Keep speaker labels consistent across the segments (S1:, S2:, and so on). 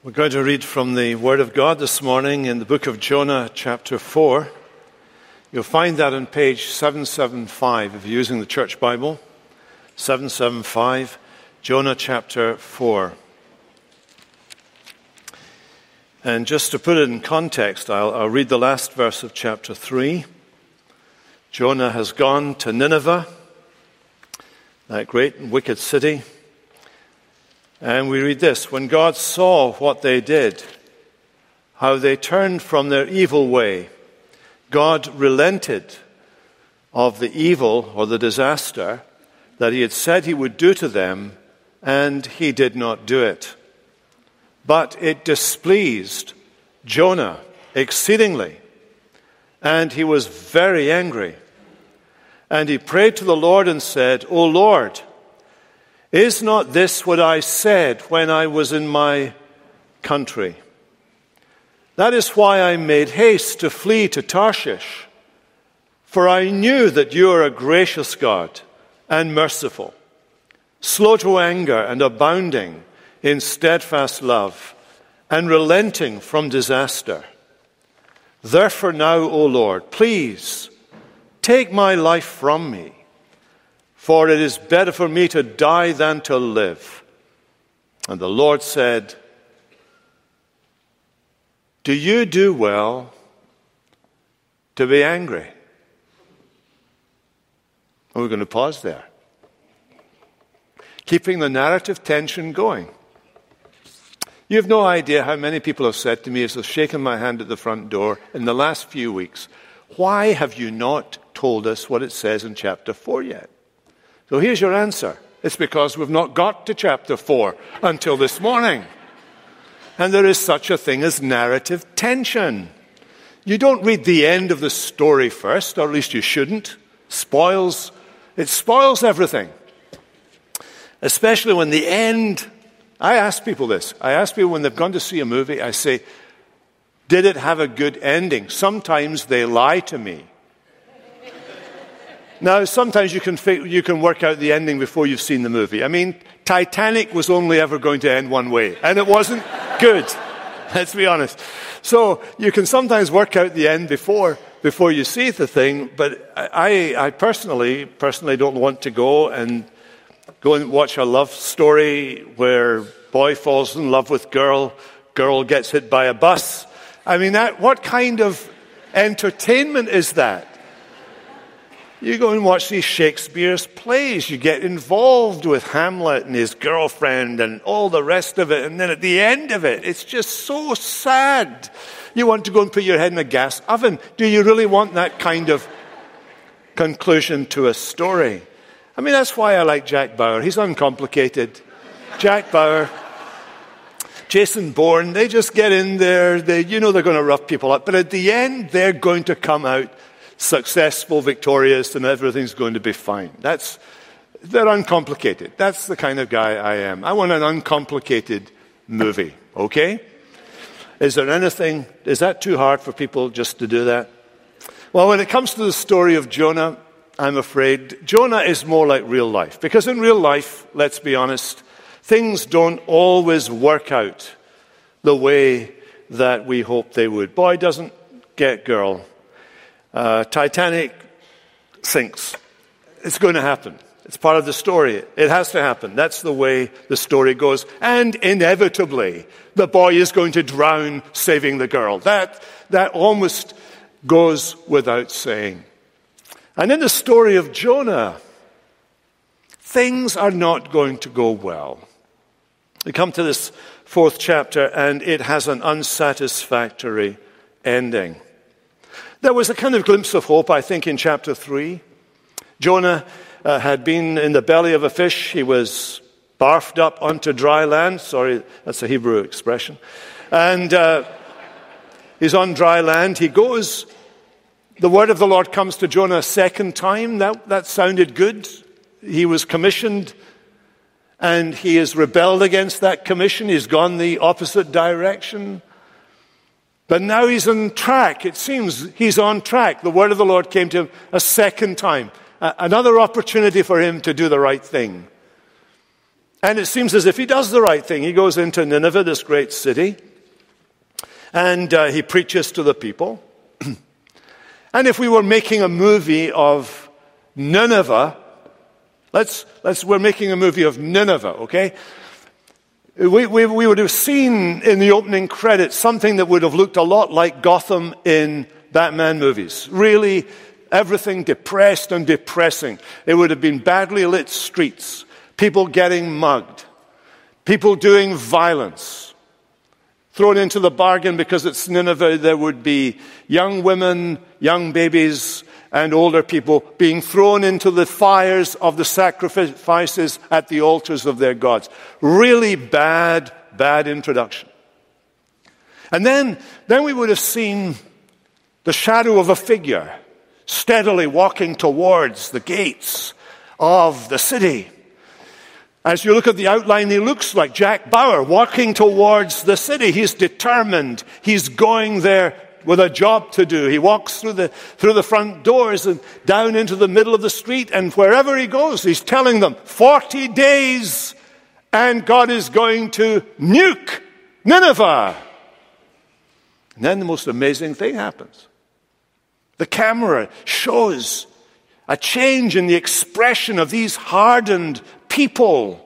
S1: We're going to read from the Word of God this morning in the book of Jonah, chapter 4. You'll find that on page 775 if you're using the Church Bible. 775, Jonah chapter 4. And just to put it in context, I'll, I'll read the last verse of chapter 3. Jonah has gone to Nineveh, that great and wicked city. And we read this When God saw what they did, how they turned from their evil way, God relented of the evil or the disaster that he had said he would do to them, and he did not do it. But it displeased Jonah exceedingly, and he was very angry. And he prayed to the Lord and said, O Lord, is not this what I said when I was in my country? That is why I made haste to flee to Tarshish, for I knew that you are a gracious God and merciful, slow to anger and abounding in steadfast love, and relenting from disaster. Therefore, now, O Lord, please take my life from me for it is better for me to die than to live. And the Lord said, Do you do well to be angry? And we're going to pause there. Keeping the narrative tension going. You have no idea how many people have said to me as they've shaken my hand at the front door in the last few weeks, Why have you not told us what it says in chapter 4 yet? So here's your answer. It's because we've not got to chapter 4 until this morning. And there is such a thing as narrative tension. You don't read the end of the story first, or at least you shouldn't. Spoils, it spoils everything. Especially when the end, I ask people this. I ask people when they've gone to see a movie, I say, did it have a good ending? Sometimes they lie to me. Now, sometimes you can, you can work out the ending before you've seen the movie. I mean, Titanic was only ever going to end one way, and it wasn't good. Let's be honest. So you can sometimes work out the end before, before you see the thing, but I, I personally, personally don't want to go and go and watch a love story where boy falls in love with girl, girl gets hit by a bus. I mean, that, what kind of entertainment is that? You go and watch these Shakespeare's plays. You get involved with Hamlet and his girlfriend and all the rest of it. And then at the end of it, it's just so sad. You want to go and put your head in a gas oven. Do you really want that kind of conclusion to a story? I mean, that's why I like Jack Bauer. He's uncomplicated. Jack Bauer, Jason Bourne, they just get in there. They, you know they're going to rough people up. But at the end, they're going to come out successful, victorious, and everything's going to be fine. That's, they're uncomplicated. That's the kind of guy I am. I want an uncomplicated movie, okay? Is there anything, is that too hard for people just to do that? Well, when it comes to the story of Jonah, I'm afraid Jonah is more like real life. Because in real life, let's be honest, things don't always work out the way that we hope they would. Boy doesn't get girl. Uh, Titanic sinks. It's going to happen. It's part of the story. It has to happen. That's the way the story goes. And inevitably, the boy is going to drown saving the girl. That, that almost goes without saying. And in the story of Jonah, things are not going to go well. We come to this fourth chapter, and it has an unsatisfactory ending. There was a kind of glimpse of hope, I think, in chapter 3. Jonah uh, had been in the belly of a fish. He was barfed up onto dry land. Sorry, that's a Hebrew expression. And uh, he's on dry land. He goes. The word of the Lord comes to Jonah a second time. That, that sounded good. He was commissioned and he has rebelled against that commission. He's gone the opposite direction. But now he's on track. It seems he's on track. The word of the Lord came to him a second time. another opportunity for him to do the right thing. And it seems as if he does the right thing. He goes into Nineveh, this great city, and uh, he preaches to the people. and if we were making a movie of Nineveh, let's, let's, we're making a movie of Nineveh, okay? We, we, we would have seen in the opening credits something that would have looked a lot like Gotham in Batman movies. Really, everything depressed and depressing. It would have been badly lit streets, people getting mugged, people doing violence. Thrown into the bargain because it's Nineveh, there would be young women, young babies, and older people being thrown into the fires of the sacrifices at the altars of their gods. Really bad, bad introduction. And then, then we would have seen the shadow of a figure steadily walking towards the gates of the city. As you look at the outline, he looks like Jack Bauer walking towards the city. He's determined. He's going there with a job to do. He walks through the, through the front doors and down into the middle of the street, and wherever he goes, he's telling them 40 days, and God is going to nuke Nineveh. And then the most amazing thing happens. The camera shows a change in the expression of these hardened people.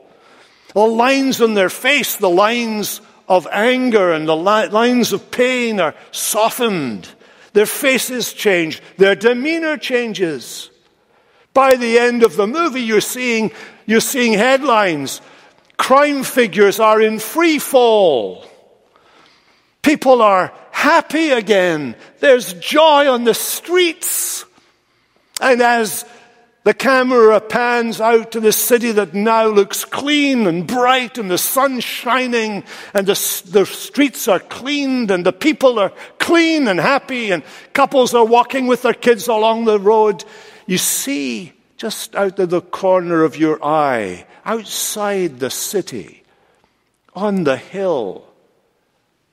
S1: The lines on their face, the lines of anger and the lines of pain are softened. Their faces change. Their demeanor changes. By the end of the movie, you're seeing, you're seeing headlines. Crime figures are in free fall. People are happy again. There's joy on the streets. And as the camera pans out to the city that now looks clean and bright and the sun's shining and the, the streets are cleaned and the people are clean and happy and couples are walking with their kids along the road. You see just out of the corner of your eye, outside the city, on the hill,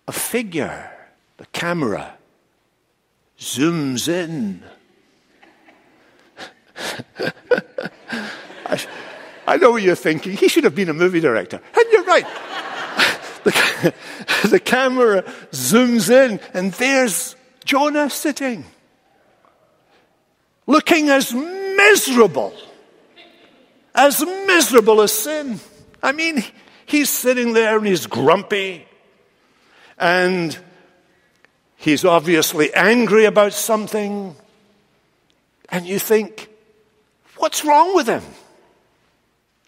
S1: a figure, the camera zooms in I, I, know what you're thinking. He should have been a movie director. And you're right. the, the camera zooms in, and there's Jonah sitting, looking as miserable, as miserable as sin. I mean, he's sitting there and he's grumpy, and he's obviously angry about something. And you think, What's wrong with him?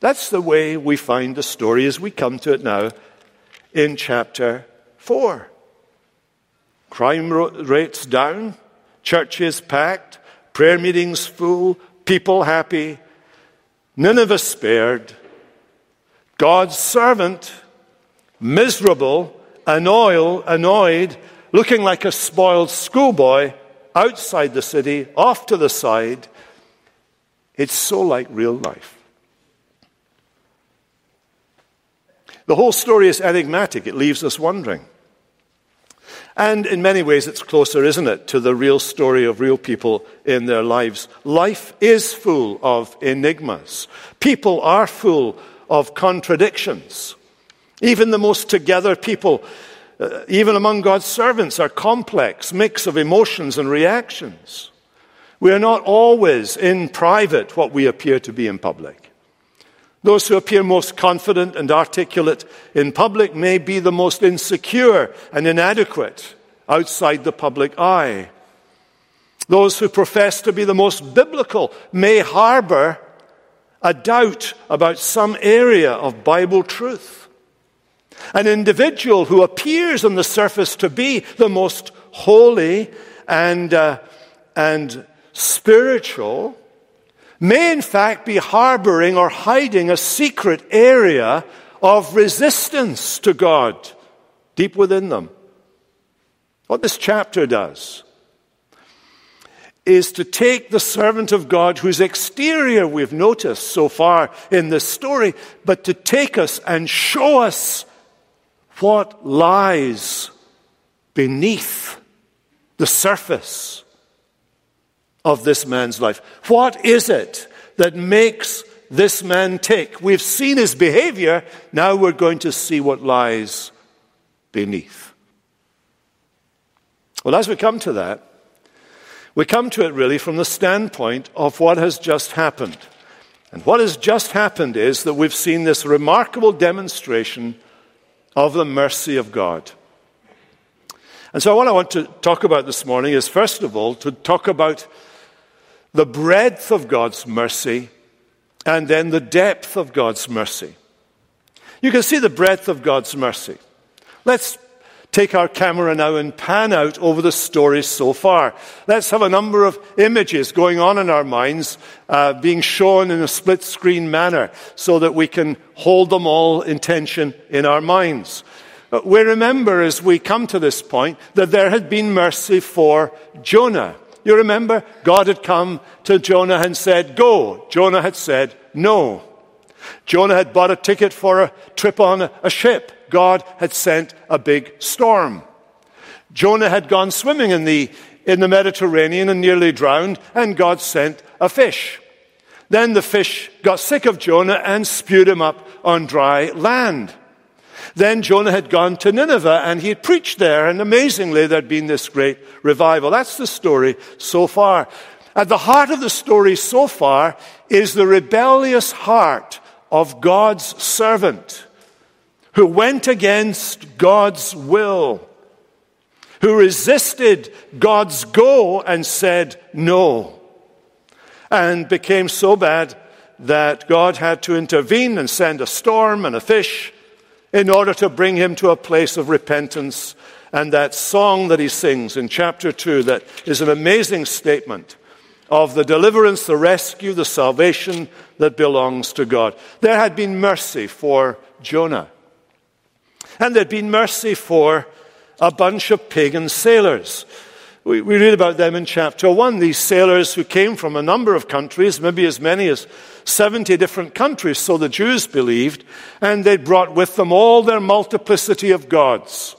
S1: That's the way we find the story as we come to it now in chapter 4. Crime rates down, churches packed, prayer meetings full, people happy, Nineveh spared, God's servant miserable, annoyed, annoyed, looking like a spoiled schoolboy outside the city, off to the side, it's so like real life. The whole story is enigmatic. It leaves us wondering. And in many ways, it's closer, isn't it, to the real story of real people in their lives. Life is full of enigmas. People are full of contradictions. Even the most together people, uh, even among God's servants, are complex mix of emotions and reactions. We are not always in private what we appear to be in public. Those who appear most confident and articulate in public may be the most insecure and inadequate outside the public eye. Those who profess to be the most biblical may harbor a doubt about some area of Bible truth. An individual who appears on the surface to be the most holy and, uh, and spiritual may in fact be harboring or hiding a secret area of resistance to God deep within them. What this chapter does is to take the servant of God, whose exterior we've noticed so far in this story, but to take us and show us what lies beneath the surface of this man's life? What is it that makes this man tick? We've seen his behavior. Now we're going to see what lies beneath. Well, as we come to that, we come to it really from the standpoint of what has just happened. And what has just happened is that we've seen this remarkable demonstration of the mercy of God. And so, what I want to talk about this morning is, first of all, to talk about the breadth of God's mercy and then the depth of God's mercy. You can see the breadth of God's mercy. Let's take our camera now and pan out over the story so far. Let's have a number of images going on in our minds, uh, being shown in a split screen manner, so that we can hold them all in tension in our minds. Uh, we remember as we come to this point that there had been mercy for Jonah. You remember? God had come to Jonah and said, Go. Jonah had said, No. Jonah had bought a ticket for a trip on a ship. God had sent a big storm. Jonah had gone swimming in the, in the Mediterranean and nearly drowned, and God sent a fish. Then the fish got sick of Jonah and spewed him up on dry land. Then Jonah had gone to Nineveh and he had preached there, and amazingly, there'd been this great revival. That's the story so far. At the heart of the story so far is the rebellious heart of God's servant who went against God's will, who resisted God's go and said no, and became so bad that God had to intervene and send a storm and a fish in order to bring him to a place of repentance. And that song that he sings in chapter 2, that is an amazing statement of the deliverance, the rescue, the salvation that belongs to God. There had been mercy for Jonah. And there'd been mercy for a bunch of pagan sailors. We, we read about them in chapter 1. These sailors who came from a number of countries, maybe as many as 70 different countries, so the Jews believed, and they brought with them all their multiplicity of gods.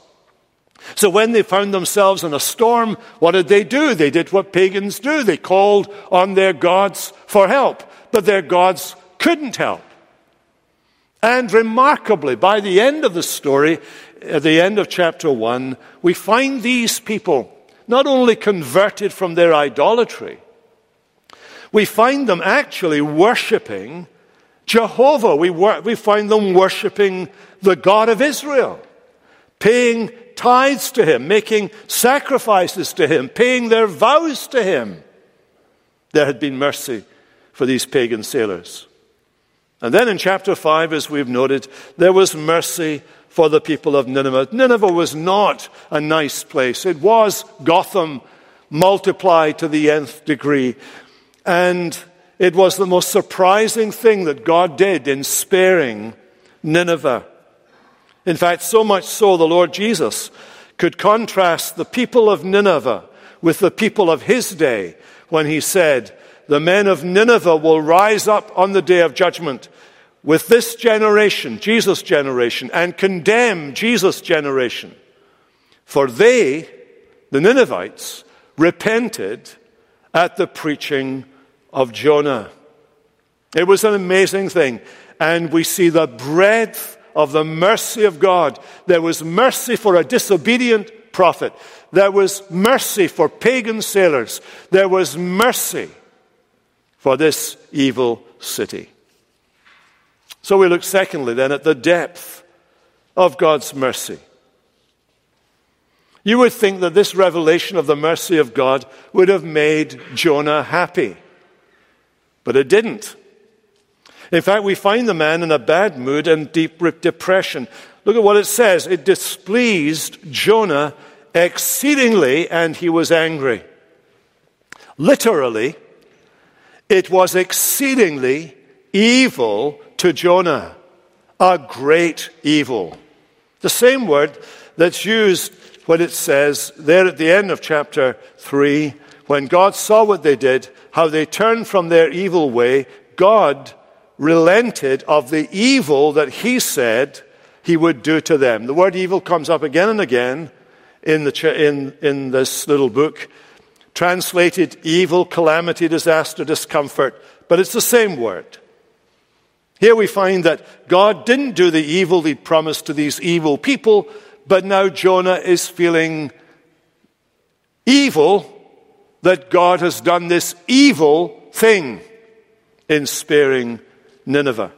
S1: So when they found themselves in a storm, what did they do? They did what pagans do. They called on their gods for help, but their gods couldn't help. And remarkably, by the end of the story, at the end of chapter 1, we find these people not only converted from their idolatry, we find them actually worshipping Jehovah. We, wor- we find them worshipping the God of Israel, paying tithes to Him, making sacrifices to Him, paying their vows to Him. There had been mercy for these pagan sailors. And then in chapter 5, as we've noted, there was mercy for the people of Nineveh. Nineveh was not a nice place. It was Gotham multiplied to the nth degree. And it was the most surprising thing that God did in sparing Nineveh. In fact, so much so the Lord Jesus could contrast the people of Nineveh with the people of his day when he said, The men of Nineveh will rise up on the day of judgment with this generation, Jesus' generation, and condemn Jesus' generation. For they, the Ninevites, repented at the preaching of Jonah. It was an amazing thing. And we see the breadth of the mercy of God. There was mercy for a disobedient prophet. There was mercy for pagan sailors. There was mercy for this evil city. So we look secondly then at the depth of God's mercy. You would think that this revelation of the mercy of God would have made Jonah happy. But it didn't. In fact, we find the man in a bad mood and deep depression. Look at what it says. It displeased Jonah exceedingly, and he was angry. Literally, it was exceedingly evil to Jonah. A great evil. The same word that's used when it says there at the end of chapter 3 when God saw what they did, how they turned from their evil way, God relented of the evil that he said he would do to them. The word evil comes up again and again in, the, in, in this little book, translated evil, calamity, disaster, discomfort, but it's the same word. Here we find that God didn't do the evil he'd promised to these evil people, but now Jonah is feeling evil that God has done this evil thing in sparing Nineveh.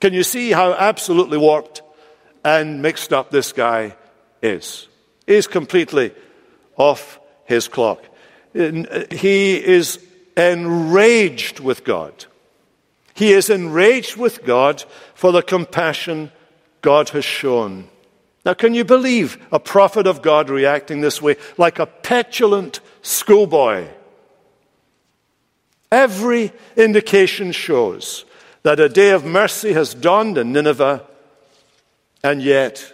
S1: Can you see how absolutely warped and mixed up this guy is? He's completely off his clock. Uh, he is enraged with God. He is enraged with God for the compassion God has shown. Now, can you believe a prophet of God reacting this way, like a petulant schoolboy? Every indication shows that a day of mercy has dawned in Nineveh, and yet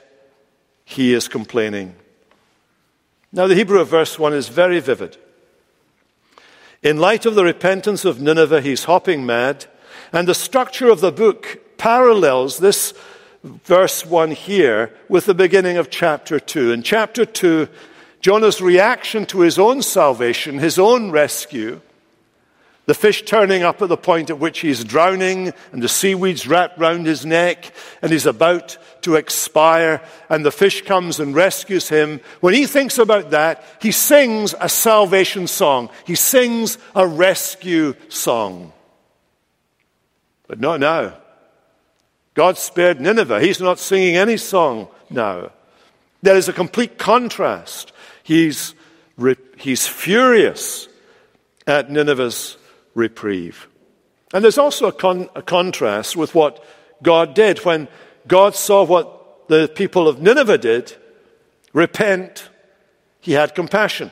S1: he is complaining. Now, the Hebrew of verse 1 is very vivid. In light of the repentance of Nineveh, he's hopping mad, and the structure of the book parallels this verse 1 here with the beginning of chapter 2. In chapter 2, Jonah's reaction to his own salvation, his own rescue, the fish turning up at the point at which he's drowning, and the seaweeds wrapped round his neck, and he's about to expire, and the fish comes and rescues him. When he thinks about that, he sings a salvation song. He sings a rescue song. But not now. God spared Nineveh. He's not singing any song now. There is a complete contrast. He's, he's furious at Nineveh's reprieve. And there's also a, con- a contrast with what God did when God saw what the people of Nineveh did repent, he had compassion.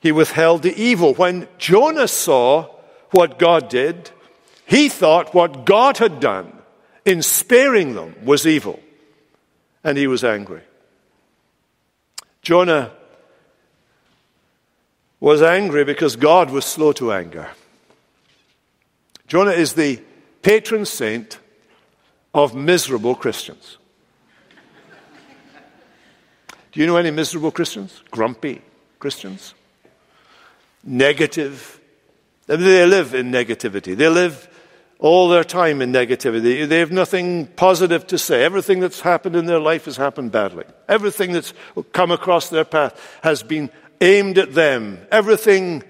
S1: He withheld the evil. When Jonah saw what God did, he thought what God had done in sparing them was evil, and he was angry. Jonah was angry because God was slow to anger. Jonah is the patron saint of miserable Christians. Do you know any miserable Christians? Grumpy Christians? Negative. They live in negativity. They live all their time in negativity. They have nothing positive to say. Everything that's happened in their life has happened badly. Everything that's come across their path has been aimed at them. Everything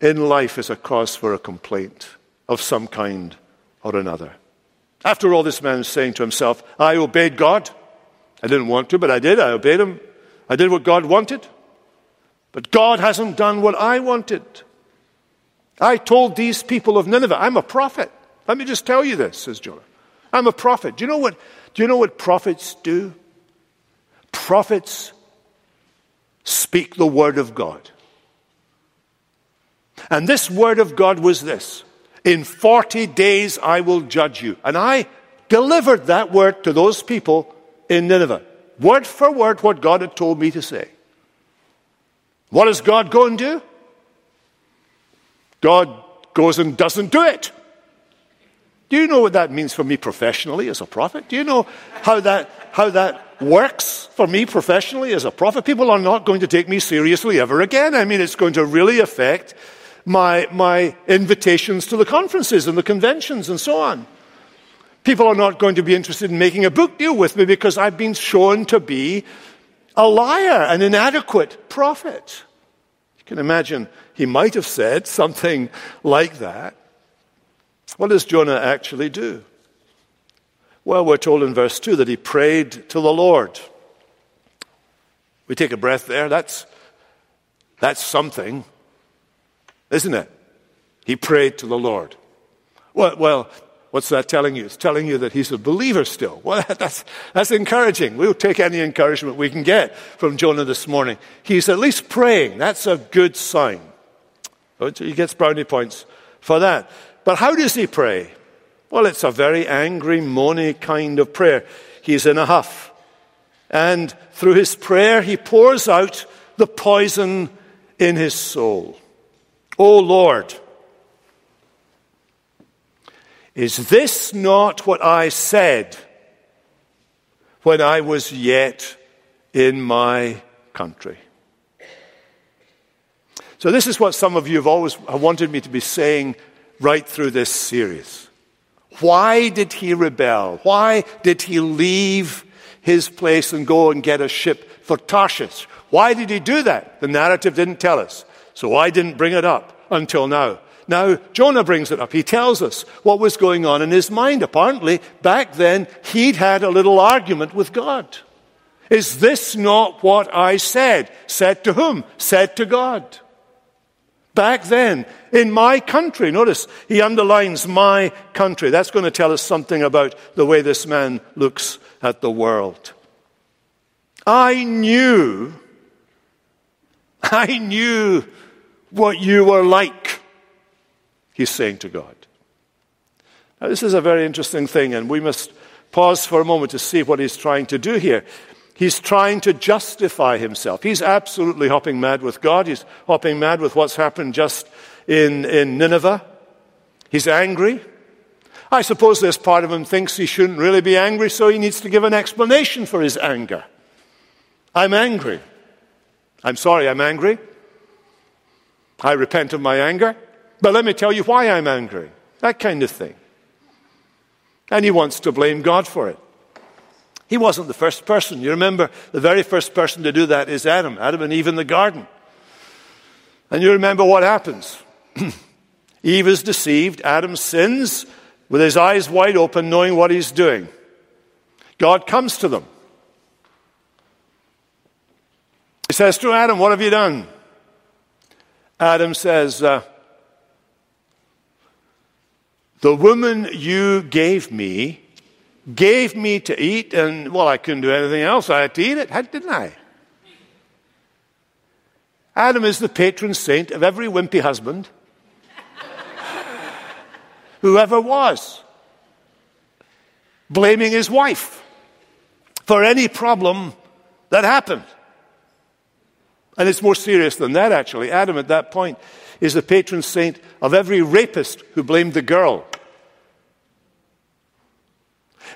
S1: in life is a cause for a complaint of some kind or another. After all, this man is saying to himself, I obeyed God. I didn't want to, but I did. I obeyed him. I did what God wanted. But God hasn't done what I wanted. I told these people of Nineveh, I'm a prophet. Let me just tell you this, says Jonah. I'm a prophet. Do you know what, do you know what prophets do? Prophets speak the word of God. And this word of God was this In 40 days I will judge you. And I delivered that word to those people in Nineveh. Word for word, what God had told me to say. What does God go and do? God goes and doesn't do it. Do you know what that means for me professionally as a prophet? Do you know how that, how that works for me professionally as a prophet? People are not going to take me seriously ever again. I mean, it's going to really affect my, my invitations to the conferences and the conventions and so on. People are not going to be interested in making a book deal with me because I've been shown to be a liar, an inadequate prophet. You can imagine he might have said something like that. What does Jonah actually do? Well, we're told in verse 2 that he prayed to the Lord. We take a breath there. That's, that's something, isn't it? He prayed to the Lord. Well, well, what's that telling you? It's telling you that he's a believer still. Well, that's, that's encouraging. We'll take any encouragement we can get from Jonah this morning. He's at least praying. That's a good sign. Oh, he gets brownie points for that. But how does he pray? Well, it's a very angry, moany kind of prayer. He's in a huff. And through his prayer, he pours out the poison in his soul. Oh Lord, is this not what I said when I was yet in my country? So, this is what some of you have always wanted me to be saying right through this series. Why did he rebel? Why did he leave his place and go and get a ship for Tarshish? Why did he do that? The narrative didn't tell us. So I didn't bring it up until now. Now, Jonah brings it up. He tells us what was going on in his mind. Apparently, back then, he'd had a little argument with God. Is this not what I said? Said to whom? Said to God. Back then, in my country. Notice, he underlines my country. That's going to tell us something about the way this man looks at the world. I knew, I knew what you were like, he's saying to God. Now, this is a very interesting thing, and we must pause for a moment to see what he's trying to do here. He's trying to justify himself. He's absolutely hopping mad with God. He's hopping mad with what's happened just in, in Nineveh. He's angry. I suppose this part of him thinks he shouldn't really be angry, so he needs to give an explanation for his anger. I'm angry. I'm sorry I'm angry. I repent of my anger. But let me tell you why I'm angry. That kind of thing. And he wants to blame God for it. He wasn't the first person. You remember the very first person to do that is Adam, Adam and Eve in the garden. And you remember what happens. Eve is deceived, Adam sins with his eyes wide open, knowing what he's doing. God comes to them. He says to Adam, What have you done? Adam says, uh, The woman you gave me gave me to eat, and well, I couldn't do anything else. I had to eat it, didn't I? Adam is the patron saint of every wimpy husband who ever was, blaming his wife for any problem that happened. And it's more serious than that, actually. Adam, at that point, is the patron saint of every rapist who blamed the girl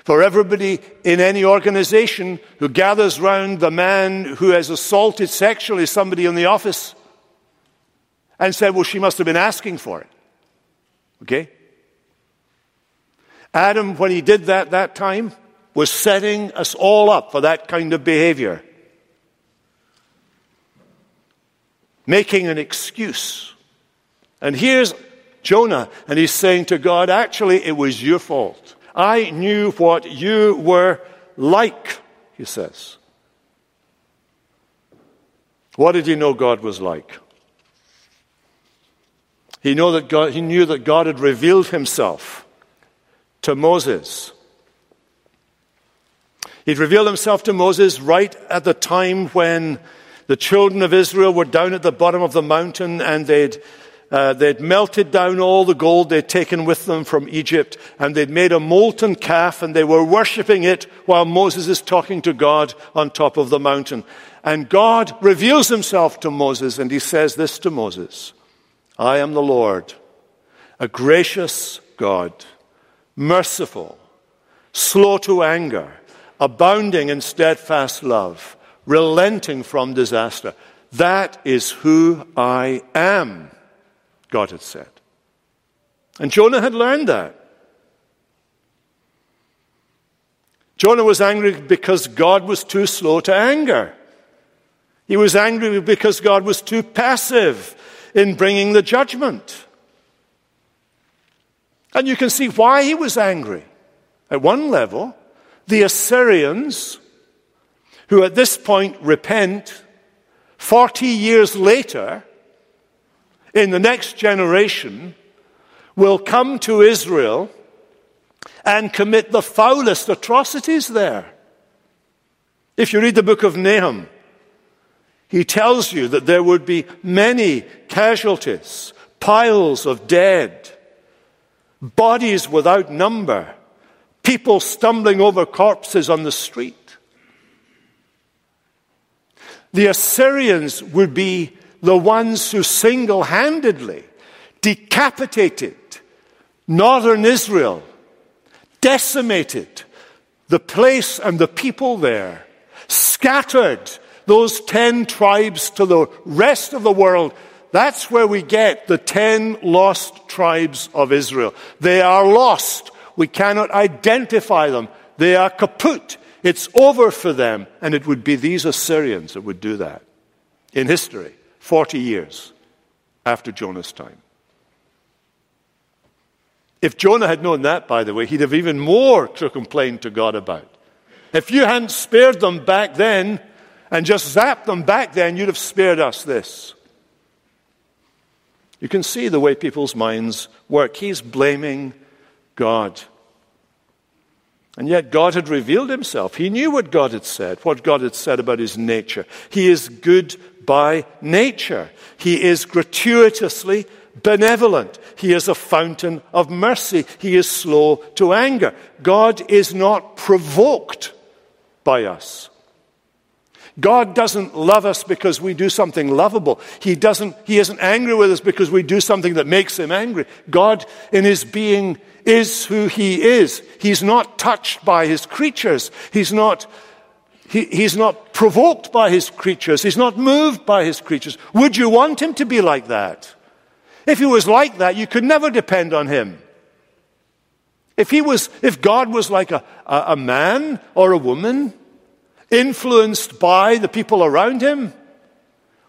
S1: for everybody in any organization who gathers round the man who has assaulted sexually somebody in the office and said, well, she must have been asking for it. Okay? Adam, when he did that that time, was setting us all up for that kind of behavior. Making an excuse. And here's Jonah, and he's saying to God, actually, it was your fault. I knew what you were like, he says. What did he know God was like? He, know that God, he knew that God had revealed himself to Moses. He'd revealed himself to Moses right at the time when the children of Israel were down at the bottom of the mountain and they'd uh, they'd melted down all the gold they'd taken with them from Egypt, and they'd made a molten calf, and they were worshipping it while Moses is talking to God on top of the mountain. And God reveals himself to Moses, and he says this to Moses I am the Lord, a gracious God, merciful, slow to anger, abounding in steadfast love, relenting from disaster. That is who I am. God had said. And Jonah had learned that. Jonah was angry because God was too slow to anger. He was angry because God was too passive in bringing the judgment. And you can see why he was angry. At one level, the Assyrians, who at this point repent 40 years later, in the next generation will come to Israel and commit the foulest atrocities there. If you read the book of Nahum, he tells you that there would be many casualties, piles of dead, bodies without number, people stumbling over corpses on the street. The Assyrians would be the ones who single handedly decapitated northern Israel, decimated the place and the people there, scattered those ten tribes to the rest of the world. That's where we get the ten lost tribes of Israel. They are lost We cannot identify them. They are kaput. It's over for them. And it would be these Assyrians that would do that in history, 40 years after Jonah's time. If Jonah had known that, by the way, he'd have even more to complain to God about. If you hadn't spared them back then and just zapped them back then, you'd have spared us this. You can see the way people's minds work. He's blaming God. And yet God had revealed himself. He knew what God had said, what God had said about his nature. He is good by nature. He is gratuitously benevolent. He is a fountain of mercy. He is slow to anger. God is not provoked by us. God doesn't love us because we do something lovable. He doesn't, he isn't angry with us because we do something that makes him angry. God in his being is who he is. He's not touched by his creatures. He's not, he, he's not provoked by his creatures. He's not moved by his creatures. Would you want him to be like that? If he was like that, you could never depend on him. If he was, if God was like a, a, a man or a woman, influenced by the people around him,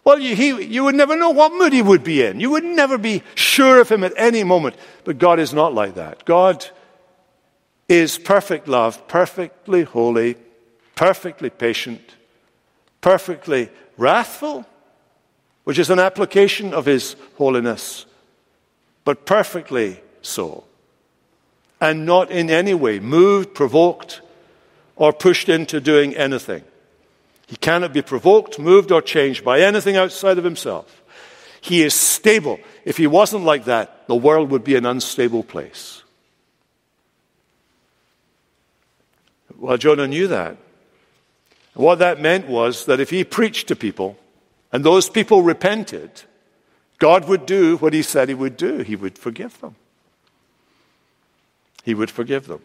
S1: well, you, he, you would never know what mood he would be in. You would never be sure of him at any moment. But God is not like that. God is perfect love, perfectly holy, perfectly patient, perfectly wrathful, which is an application of his holiness, but perfectly so, and not in any way moved, provoked, or pushed into doing anything. He cannot be provoked, moved, or changed by anything outside of himself. He is stable. If he wasn't like that, the world would be an unstable place. Well, Jonah knew that. What that meant was that if he preached to people and those people repented, God would do what he said he would do. He would forgive them. He would forgive them.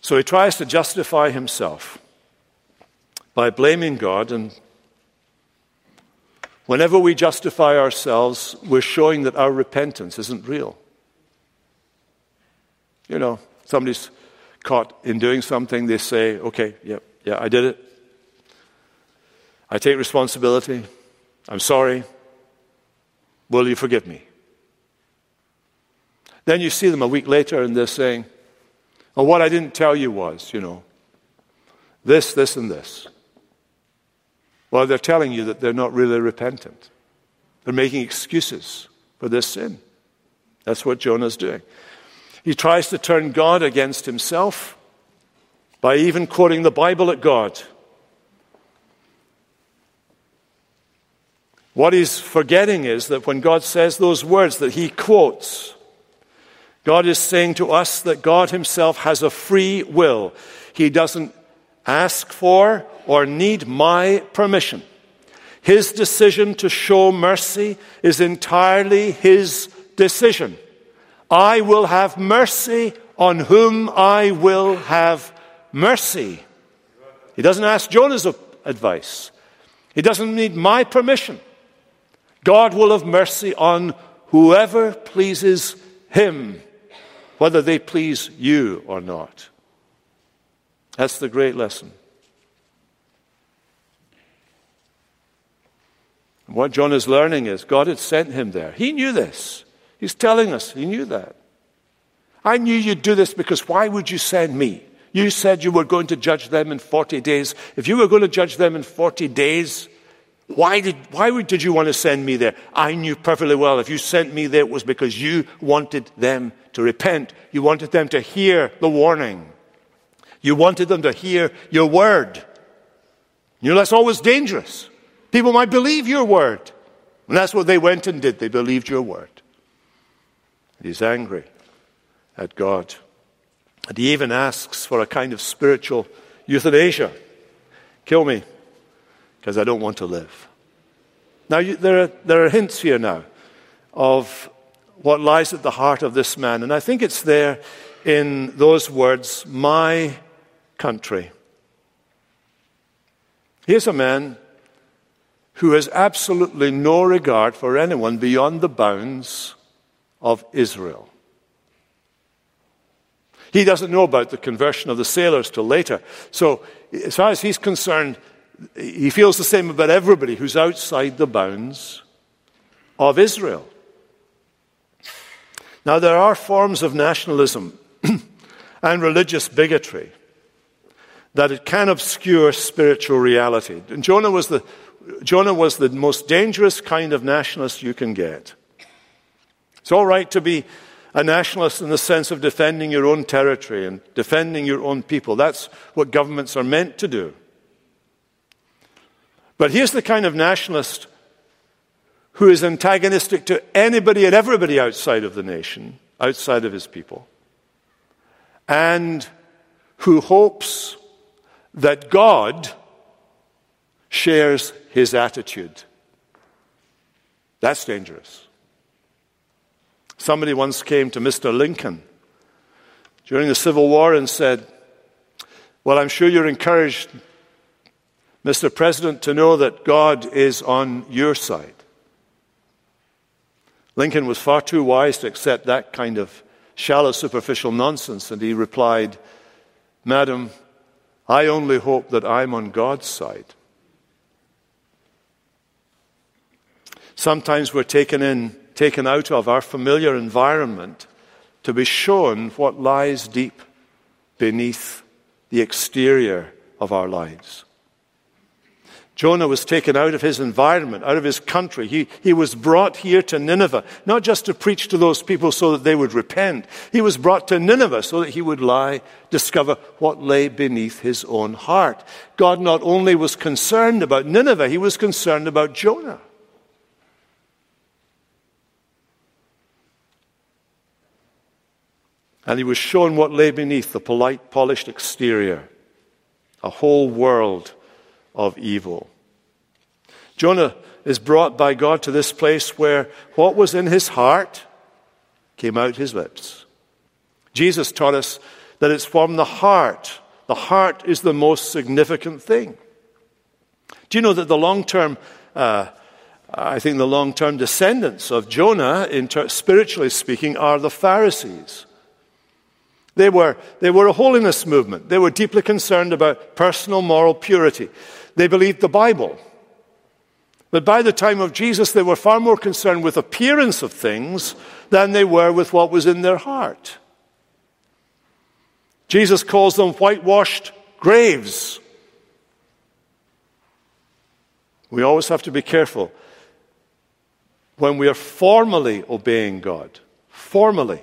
S1: So he tries to justify himself by blaming God. And whenever we justify ourselves, we're showing that our repentance isn't real. You know, somebody's caught in doing something, they say, okay, yeah, yeah, I did it. I take responsibility. I'm sorry. Will you forgive me? Then you see them a week later and they're saying, well, what I didn't tell you was, you know, this, this, and this. Well, they're telling you that they're not really repentant. They're making excuses for this sin. That's what Jonah's doing. He tries to turn God against himself by even quoting the Bible at God. What he's forgetting is that when God says those words that he quotes, God is saying to us that God himself has a free will. He doesn't ask for or need my permission. His decision to show mercy is entirely his decision. I will have mercy on whom I will have mercy. He doesn't ask Jonah's advice. He doesn't need my permission. God will have mercy on whoever pleases him, whether they please you or not. That's the great lesson. What Jonah is learning is God had sent him there. He knew this. He's telling us he knew that. I knew you'd do this because why would you send me? You said you were going to judge them in 40 days. If you were going to judge them in 40 days, why did, why did you want to send me there? I knew perfectly well if you sent me there, it was because you wanted them to repent. You wanted them to hear the warning. You wanted them to hear your word. You know, that's always dangerous. People might believe your word. And that's what they went and did. They believed your word. He's angry at God. And he even asks for a kind of spiritual euthanasia. Kill me because I don't want to live. Now, you, there, are, there are hints here now of what lies at the heart of this man, and I think it's there in those words, my country. Here's a man who has absolutely no regard for anyone beyond the bounds of Israel. He doesn't know about the conversion of the sailors till later. So, as far as he's concerned, he feels the same about everybody who's outside the bounds of Israel. Now, there are forms of nationalism and religious bigotry that it can obscure spiritual reality. And Jonah was the, Jonah was the most dangerous kind of nationalist you can get. It's all right to be a nationalist in the sense of defending your own territory and defending your own people. That's what governments are meant to do. But here's the kind of nationalist who is antagonistic to anybody and everybody outside of the nation, outside of his people, and who hopes that God shares his attitude. That's dangerous. Somebody once came to Mr. Lincoln during the Civil War and said, Well, I'm sure you're encouraged, Mr. President, to know that God is on your side. Lincoln was far too wise to accept that kind of shallow, superficial nonsense, and he replied, Madam, I only hope that I'm on God's side. Sometimes we're taken in, taken out of our familiar environment to be shown what lies deep beneath the exterior of our lives. Jonah was taken out of his environment, out of his country. He, he was brought here to Nineveh, not just to preach to those people so that they would repent. He was brought to Nineveh so that he would lie, discover what lay beneath his own heart. God not only was concerned about Nineveh, he was concerned about Jonah. And he was shown what lay beneath the polite, polished exterior a whole world of evil. Jonah is brought by God to this place where what was in his heart came out his lips. Jesus taught us that it's from the heart. The heart is the most significant thing. Do you know that the long term, uh, I think the long term descendants of Jonah, ter- spiritually speaking, are the Pharisees? They were, they were a holiness movement. They were deeply concerned about personal moral purity. They believed the Bible. But by the time of Jesus, they were far more concerned with appearance of things than they were with what was in their heart. Jesus calls them whitewashed graves. We always have to be careful when we are formally obeying God. Formally.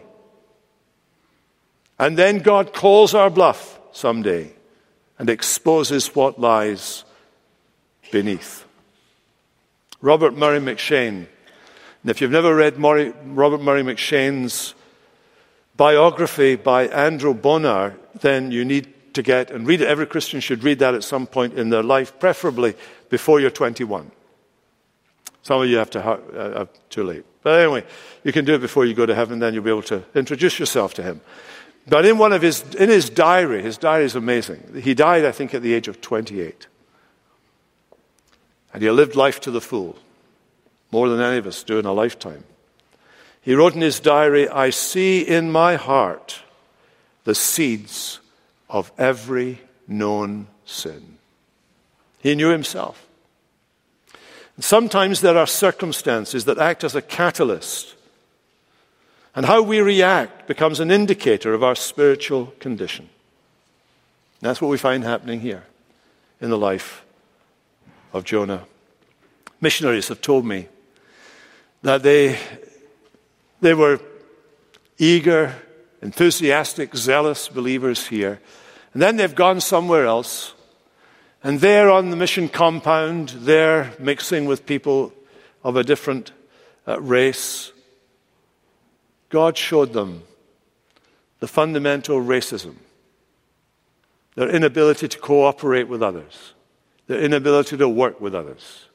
S1: And then God calls our bluff someday and exposes what lies beneath. Robert Murray M'Cheyne. And if you've never read Murray, Robert Murray M'Cheyne's biography by Andrew Bonar, then you need to get and read it. Every Christian should read that at some point in their life, preferably before you're 21. Some of you have to uh, uh, too late. But anyway, you can do it before you go to heaven, then you'll be able to introduce yourself to him. But in one of his, in his diary, his diary is amazing. He died, I think, at the age of 28. And he lived life to the full, more than any of us do in a lifetime. He wrote in his diary, I see in my heart the seeds of every known sin. He knew himself. And sometimes there are circumstances that act as a catalyst and how we react becomes an indicator of our spiritual condition. That's what we find happening here in the life of Jonah. Missionaries have told me that they, they were eager, enthusiastic, zealous believers here. And then they've gone somewhere else. And there on the mission compound, they're mixing with people of a different uh, race. God showed them the fundamental racism, their inability to cooperate with others, their inability to work with others,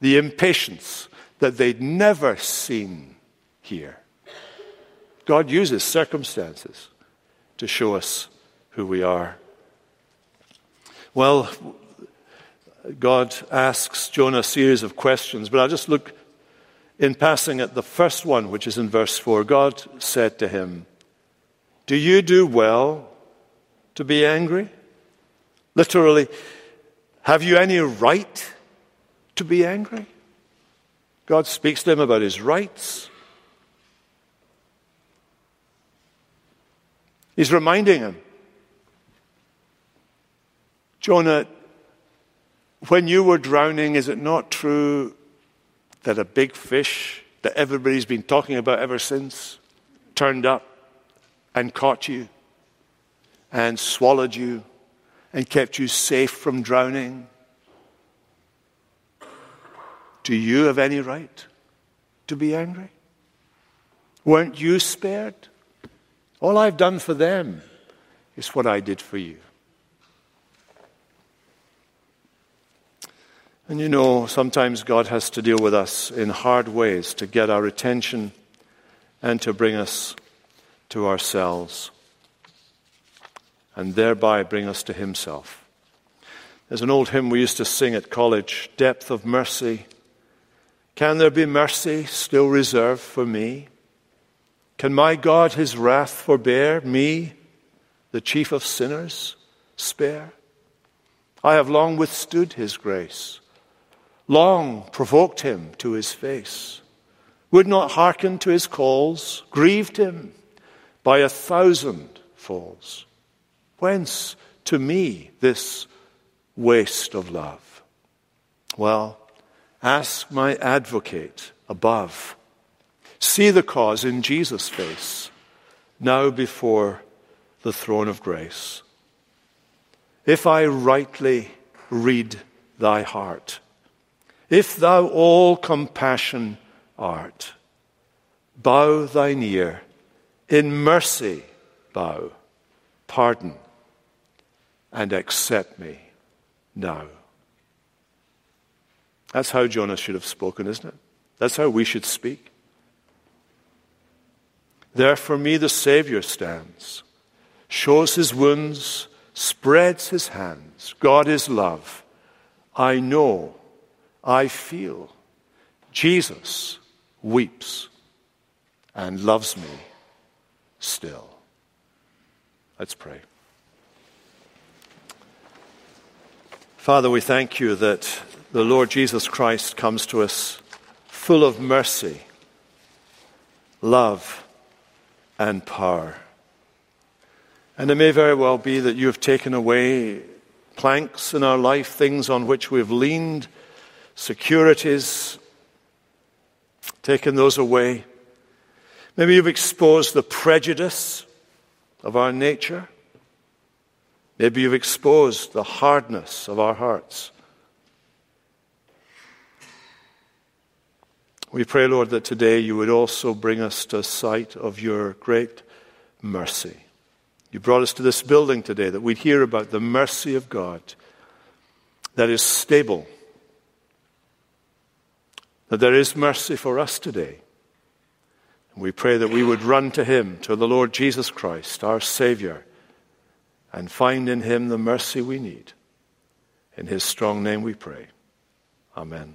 S1: the impatience that they'd never seen here. God uses circumstances to show us who we are. Well, God asks Jonah a series of questions, but I'll just look in passing at the first one, which is in verse 4, God said to him, Do you do well to be angry? Literally, have you any right to be angry? God speaks to him about his rights. He's reminding him Jonah, when you were drowning, is it not true that a big fish that everybody's been talking about ever since turned up and caught you and swallowed you and kept you safe from drowning? Do you have any right to be angry? Weren't you spared? All I've done for them is what I did for you. And you know, sometimes God has to deal with us in hard ways to get our attention and to bring us to ourselves and thereby bring us to Himself. There's an old hymn we used to sing at college Depth of Mercy. Can there be mercy still reserved for me? Can my God his wrath forbear, me, the chief of sinners, spare? I have long withstood his grace long provoked him to his face, would not hearken to his calls, grieved him by a thousand falls. Whence to me this waste of love? Well, ask my advocate above. See the cause in Jesus' face, now before the throne of grace. If I rightly read thy heart, if thou all compassion art, bow thine ear, in mercy bow, pardon, and accept me now. That's how Jonah should have spoken, isn't it? That's how we should speak. There for me the Savior stands, shows his wounds, spreads his hands. God is love. I know I feel Jesus weeps and loves me still. Let's pray. Father, we thank you that the Lord Jesus Christ comes to us full of mercy, love, and power. And it may very well be that you have taken away planks in our life, things on which we've leaned securities, taken those away. Maybe you've exposed the prejudice of our nature. Maybe you've exposed the hardness of our hearts. We pray, Lord, that today you would also bring us to sight of your great mercy. You brought us to this building today that we'd hear about the mercy of God that is stable that there is mercy for us today. We pray that we would run to Him, to the Lord Jesus Christ, our Savior, and find in Him the mercy we need. In His strong name we pray. Amen.